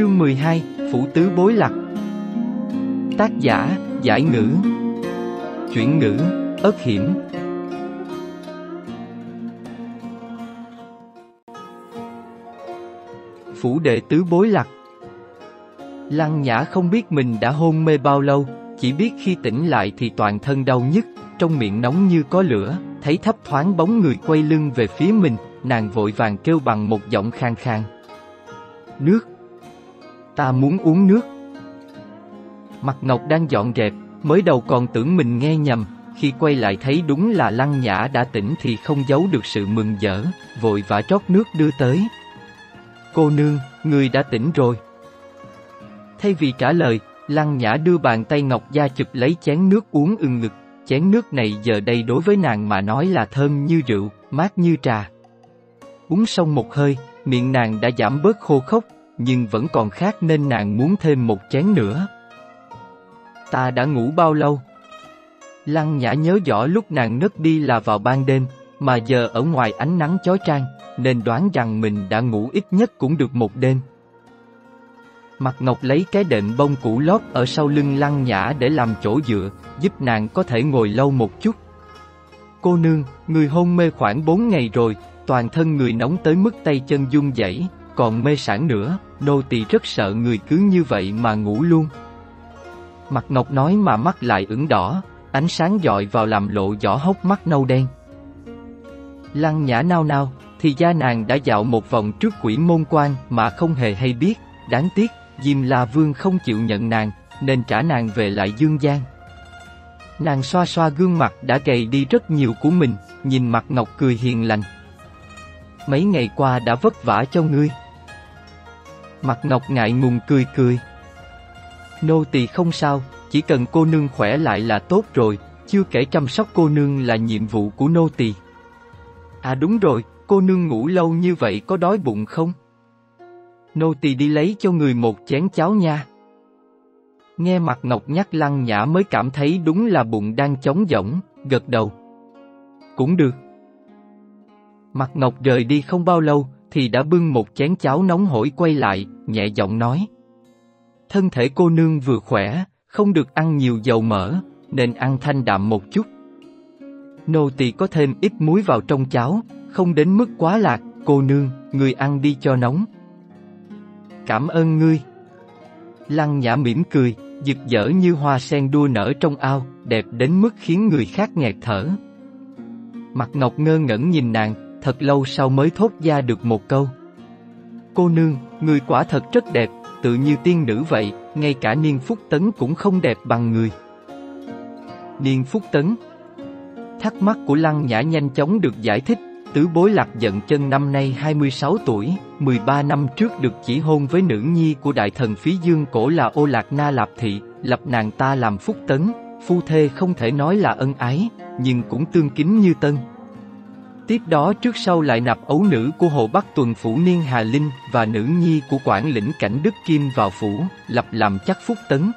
Chương 12, Phủ Tứ Bối Lạc Tác giả, Giải Ngữ Chuyển ngữ, ớt hiểm Phủ đệ tứ bối lạc Lăng Nhã không biết mình đã hôn mê bao lâu, chỉ biết khi tỉnh lại thì toàn thân đau nhức, trong miệng nóng như có lửa, thấy thấp thoáng bóng người quay lưng về phía mình, nàng vội vàng kêu bằng một giọng khang khang. Nước! Ta muốn uống nước! Mặt Ngọc đang dọn dẹp, mới đầu còn tưởng mình nghe nhầm, khi quay lại thấy đúng là Lăng Nhã đã tỉnh thì không giấu được sự mừng rỡ, vội vã trót nước đưa tới. Cô nương, người đã tỉnh rồi. Thay vì trả lời, Lăng Nhã đưa bàn tay Ngọc Gia chụp lấy chén nước uống ưng ngực, chén nước này giờ đây đối với nàng mà nói là thơm như rượu, mát như trà. Uống xong một hơi, miệng nàng đã giảm bớt khô khốc, nhưng vẫn còn khát nên nàng muốn thêm một chén nữa. Ta đã ngủ bao lâu? Lăng Nhã nhớ rõ lúc nàng nấc đi là vào ban đêm, mà giờ ở ngoài ánh nắng chói chang, nên đoán rằng mình đã ngủ ít nhất cũng được một đêm. Mặt Ngọc lấy cái đệm bông cũ lót ở sau lưng Lăng Nhã để làm chỗ dựa, giúp nàng có thể ngồi lâu một chút. Cô nương, người hôn mê khoảng 4 ngày rồi, toàn thân người nóng tới mức tay chân run rẩy, còn mê sản nữa, nô tỳ rất sợ người cứ như vậy mà ngủ luôn. Mặt Ngọc nói mà mắt lại ửng đỏ, ánh sáng dọi vào làm lộ rõ hốc mắt nâu đen. Lăng nhã nao nao, thì gia nàng đã dạo một vòng trước quỷ môn quan mà không hề hay biết, đáng tiếc, Diêm La Vương không chịu nhận nàng, nên trả nàng về lại Dương gian. Nàng xoa xoa gương mặt đã gầy đi rất nhiều của mình, nhìn mặt Ngọc cười hiền lành. Mấy ngày qua đã vất vả cho ngươi. Mặt Ngọc ngại ngùng cười cười. Nô tỳ không sao, chỉ cần cô nương khỏe lại là tốt rồi, chưa kể chăm sóc cô nương là nhiệm vụ của nô tỳ. À đúng rồi, cô nương ngủ lâu như vậy có đói bụng không? Nô tỳ đi lấy cho người một chén cháo nha. Nghe mặt Ngọc nhắc lăng nhã mới cảm thấy đúng là bụng đang trống rỗng, gật đầu. Cũng được. Mặt Ngọc rời đi không bao lâu, thì đã bưng một chén cháo nóng hổi quay lại, nhẹ giọng nói. Thân thể cô nương vừa khỏe, không được ăn nhiều dầu mỡ, nên ăn thanh đạm một chút. Nô tỳ có thêm ít muối vào trong cháo, không đến mức quá lạc, cô nương, người ăn đi cho nóng. Cảm ơn ngươi. Lăng nhã mỉm cười, rực rỡ như hoa sen đua nở trong ao, đẹp đến mức khiến người khác nghẹt thở. Mặt Ngọc ngơ ngẩn nhìn nàng, thật lâu sau mới thốt ra được một câu. Cô nương, người quả thật rất đẹp, tự như tiên nữ vậy, ngay cả Niên Phúc Tấn cũng không đẹp bằng người. Niên Phúc Tấn Thắc mắc của Lăng Nhã nhanh chóng được giải thích, tứ bối lạc giận chân năm nay 26 tuổi, 13 năm trước được chỉ hôn với nữ nhi của đại thần phí dương cổ là ô lạc na lạp thị, lập nàng ta làm Phúc Tấn, phu thê không thể nói là ân ái, nhưng cũng tương kính như tân. Tiếp đó trước sau lại nạp ấu nữ của Hồ Bắc Tuần Phủ Niên Hà Linh và nữ nhi của quản lĩnh cảnh Đức Kim vào phủ, lập làm chắc phúc tấn.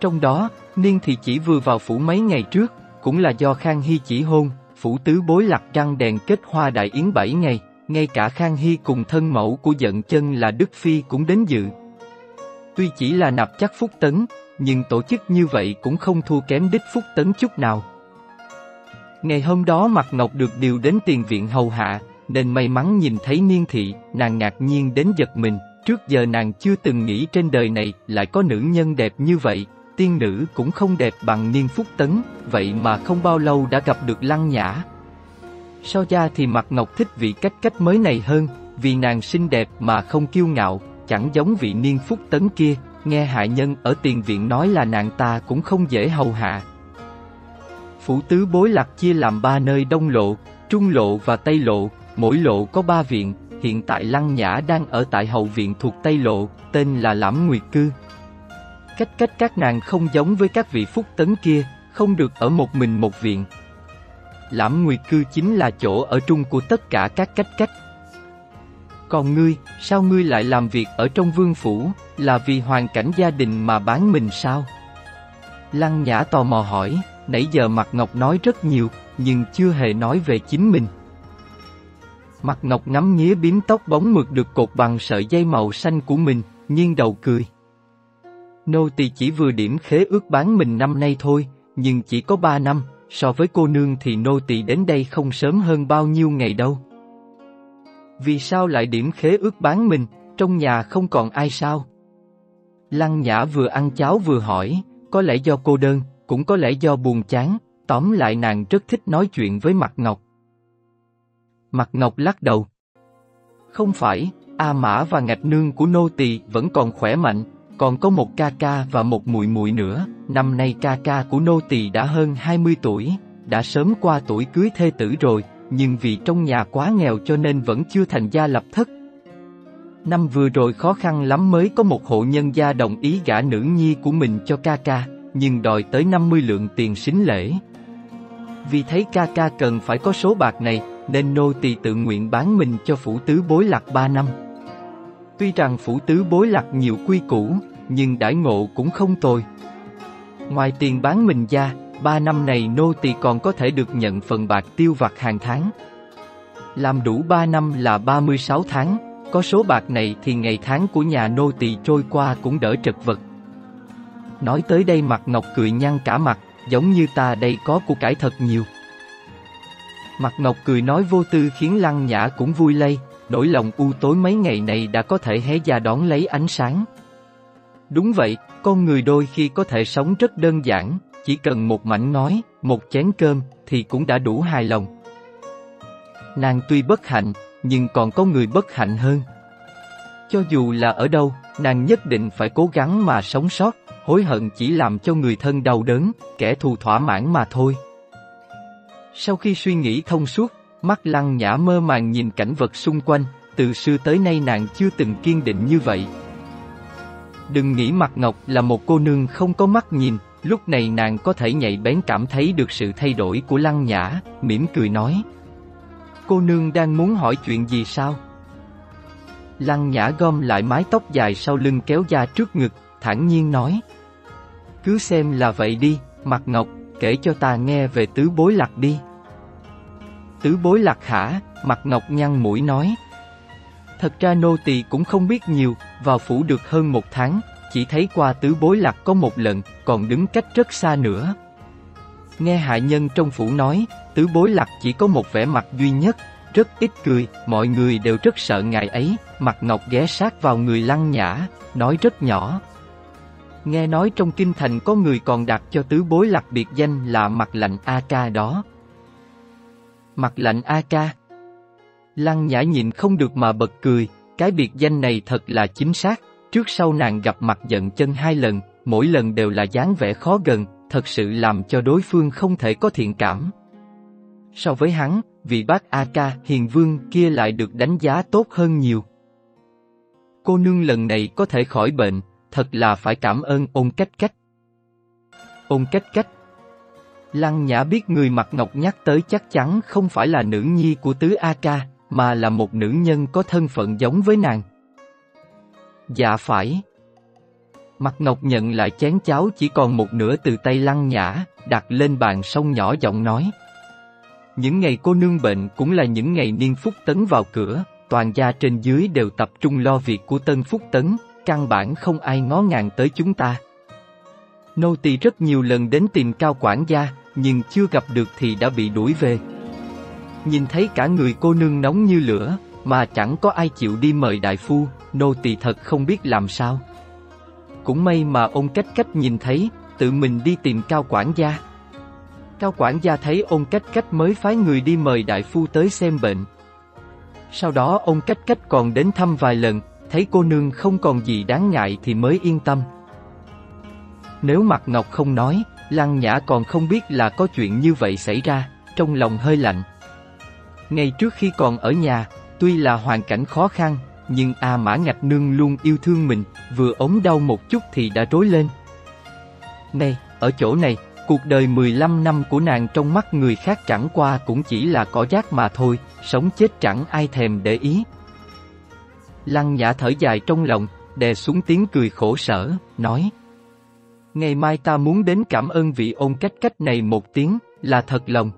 Trong đó, Niên thì chỉ vừa vào phủ mấy ngày trước, cũng là do Khang Hy chỉ hôn, phủ tứ bối lạc trăng đèn kết hoa đại yến bảy ngày, ngay cả Khang Hy cùng thân mẫu của giận chân là Đức Phi cũng đến dự. Tuy chỉ là nạp chắc phúc tấn, nhưng tổ chức như vậy cũng không thua kém đích phúc tấn chút nào. Ngày hôm đó Mặt Ngọc được điều đến tiền viện hầu hạ, nên may mắn nhìn thấy niên thị, nàng ngạc nhiên đến giật mình, trước giờ nàng chưa từng nghĩ trên đời này lại có nữ nhân đẹp như vậy, tiên nữ cũng không đẹp bằng niên phúc tấn, vậy mà không bao lâu đã gặp được lăng nhã. So ra thì Mặt Ngọc thích vị cách cách mới này hơn, vì nàng xinh đẹp mà không kiêu ngạo, chẳng giống vị niên phúc tấn kia, nghe hạ nhân ở tiền viện nói là nàng ta cũng không dễ hầu hạ, Phủ tứ bối lạc chia làm ba nơi đông lộ, trung lộ và tây lộ, mỗi lộ có ba viện, hiện tại Lăng Nhã đang ở tại hậu viện thuộc Tây Lộ, tên là Lãm Nguyệt Cư. Cách cách các nàng không giống với các vị phúc tấn kia, không được ở một mình một viện. Lãm Nguyệt Cư chính là chỗ ở trung của tất cả các cách cách. Còn ngươi, sao ngươi lại làm việc ở trong vương phủ, là vì hoàn cảnh gia đình mà bán mình sao? Lăng Nhã tò mò hỏi. Nãy giờ Mặt Ngọc nói rất nhiều, nhưng chưa hề nói về chính mình. Mặt Ngọc ngắm nghía bím tóc bóng mượt được cột bằng sợi dây màu xanh của mình, nghiêng đầu cười. Nô tỳ chỉ vừa điểm khế ước bán mình năm nay thôi, nhưng chỉ có ba năm, so với cô nương thì nô tỳ đến đây không sớm hơn bao nhiêu ngày đâu. Vì sao lại điểm khế ước bán mình, trong nhà không còn ai sao? Lăng Nhã vừa ăn cháo vừa hỏi, có lẽ do cô đơn, cũng có lẽ do buồn chán, tóm lại nàng rất thích nói chuyện với Mặt Ngọc. Mặt Ngọc lắc đầu. Không phải, A Mã và Ngạch Nương của nô tỳ vẫn còn khỏe mạnh, còn có một ca ca và một muội muội nữa, năm nay ca ca của nô tỳ đã hơn 20 tuổi, đã sớm qua tuổi cưới thê tử rồi, nhưng vì trong nhà quá nghèo cho nên vẫn chưa thành gia lập thất. Năm vừa rồi khó khăn lắm mới có một hộ nhân gia đồng ý gả nữ nhi của mình cho ca ca, nhưng đòi tới 50 lượng tiền xính lễ. Vì thấy ca ca cần phải có số bạc này, nên nô tỳ tự nguyện bán mình cho phủ tứ bối lạc 3 năm. Tuy rằng phủ tứ bối lạc nhiều quy củ, nhưng đãi ngộ cũng không tồi. Ngoài tiền bán mình ra, ba năm này nô tỳ còn có thể được nhận phần bạc tiêu vặt hàng tháng. Làm đủ ba năm là 36 tháng, có số bạc này thì ngày tháng của nhà nô tỳ trôi qua cũng đỡ trật vật. Nói tới đây mặt Ngọc cười nhăn cả mặt, giống như ta đây có của cải thật nhiều. Mặt Ngọc cười nói vô tư khiến Lăng Nhã cũng vui lây, nỗi lòng u tối mấy ngày này đã có thể hé ra đón lấy ánh sáng. Đúng vậy, con người đôi khi có thể sống rất đơn giản, chỉ cần một mảnh nói, một chén cơm, thì cũng đã đủ hài lòng. Nàng tuy bất hạnh, nhưng còn có người bất hạnh hơn. Cho dù là ở đâu, nàng nhất định phải cố gắng mà sống sót, hối hận chỉ làm cho người thân đau đớn, kẻ thù thỏa mãn mà thôi. Sau khi suy nghĩ thông suốt, mắt lăng nhã mơ màng nhìn cảnh vật xung quanh, từ xưa tới nay nàng chưa từng kiên định như vậy. Đừng nghĩ mặt ngọc là một cô nương không có mắt nhìn, lúc này nàng có thể nhạy bén cảm thấy được sự thay đổi của lăng nhã, mỉm cười nói. Cô nương đang muốn hỏi chuyện gì sao? Lăng nhã gom lại mái tóc dài sau lưng kéo ra trước ngực, thản nhiên nói. Cứ xem là vậy đi, mặt ngọc, kể cho ta nghe về tứ bối lạc đi. Tứ bối lạc hả, mặt ngọc nhăn mũi nói. Thật ra nô tỳ cũng không biết nhiều, vào phủ được hơn một tháng, chỉ thấy qua tứ bối lạc có một lần, còn đứng cách rất xa nữa. Nghe hạ nhân trong phủ nói, tứ bối lạc chỉ có một vẻ mặt duy nhất, rất ít cười, mọi người đều rất sợ ngài ấy, mặt ngọc ghé sát vào người lăng nhã, nói rất nhỏ. Nghe nói trong kinh thành có người còn đặt cho tứ bối lạc biệt danh là mặt lạnh A ca đó. Mặt lạnh A ca. Lăng nhã nhịn không được mà bật cười, cái biệt danh này thật là chính xác, trước sau nàng gặp mặt giận chân hai lần, mỗi lần đều là dáng vẻ khó gần, thật sự làm cho đối phương không thể có thiện cảm. So với hắn, vị bác A ca hiền vương kia lại được đánh giá tốt hơn nhiều. Cô nương lần này có thể khỏi bệnh, thật là phải cảm ơn ôn cách cách. Ôn cách cách Lăng Nhã biết người mặt ngọc nhắc tới chắc chắn không phải là nữ nhi của tứ A Ca, mà là một nữ nhân có thân phận giống với nàng. Dạ phải. Mặt ngọc nhận lại chén cháo chỉ còn một nửa từ tay Lăng Nhã, đặt lên bàn sông nhỏ giọng nói. Những ngày cô nương bệnh cũng là những ngày niên phúc tấn vào cửa, toàn gia trên dưới đều tập trung lo việc của tân phúc tấn, căn bản không ai ngó ngàng tới chúng ta. Nô tỳ rất nhiều lần đến tìm cao quản gia, nhưng chưa gặp được thì đã bị đuổi về. Nhìn thấy cả người cô nương nóng như lửa, mà chẳng có ai chịu đi mời đại phu, nô tỳ thật không biết làm sao. Cũng may mà ông cách cách nhìn thấy, tự mình đi tìm cao quản gia. Cao quản gia thấy ông cách cách mới phái người đi mời đại phu tới xem bệnh. Sau đó ông cách cách còn đến thăm vài lần, thấy cô nương không còn gì đáng ngại thì mới yên tâm. Nếu mặt ngọc không nói, Lăng Nhã còn không biết là có chuyện như vậy xảy ra, trong lòng hơi lạnh. Ngay trước khi còn ở nhà, tuy là hoàn cảnh khó khăn, nhưng A Mã Ngạch Nương luôn yêu thương mình, vừa ốm đau một chút thì đã rối lên. Này, ở chỗ này, cuộc đời 15 năm của nàng trong mắt người khác chẳng qua cũng chỉ là cỏ rác mà thôi, sống chết chẳng ai thèm để ý. Lăng Nhã thở dài trong lòng, đè xuống tiếng cười khổ sở, nói Ngày mai ta muốn đến cảm ơn vị ôn cách cách này một tiếng, là thật lòng.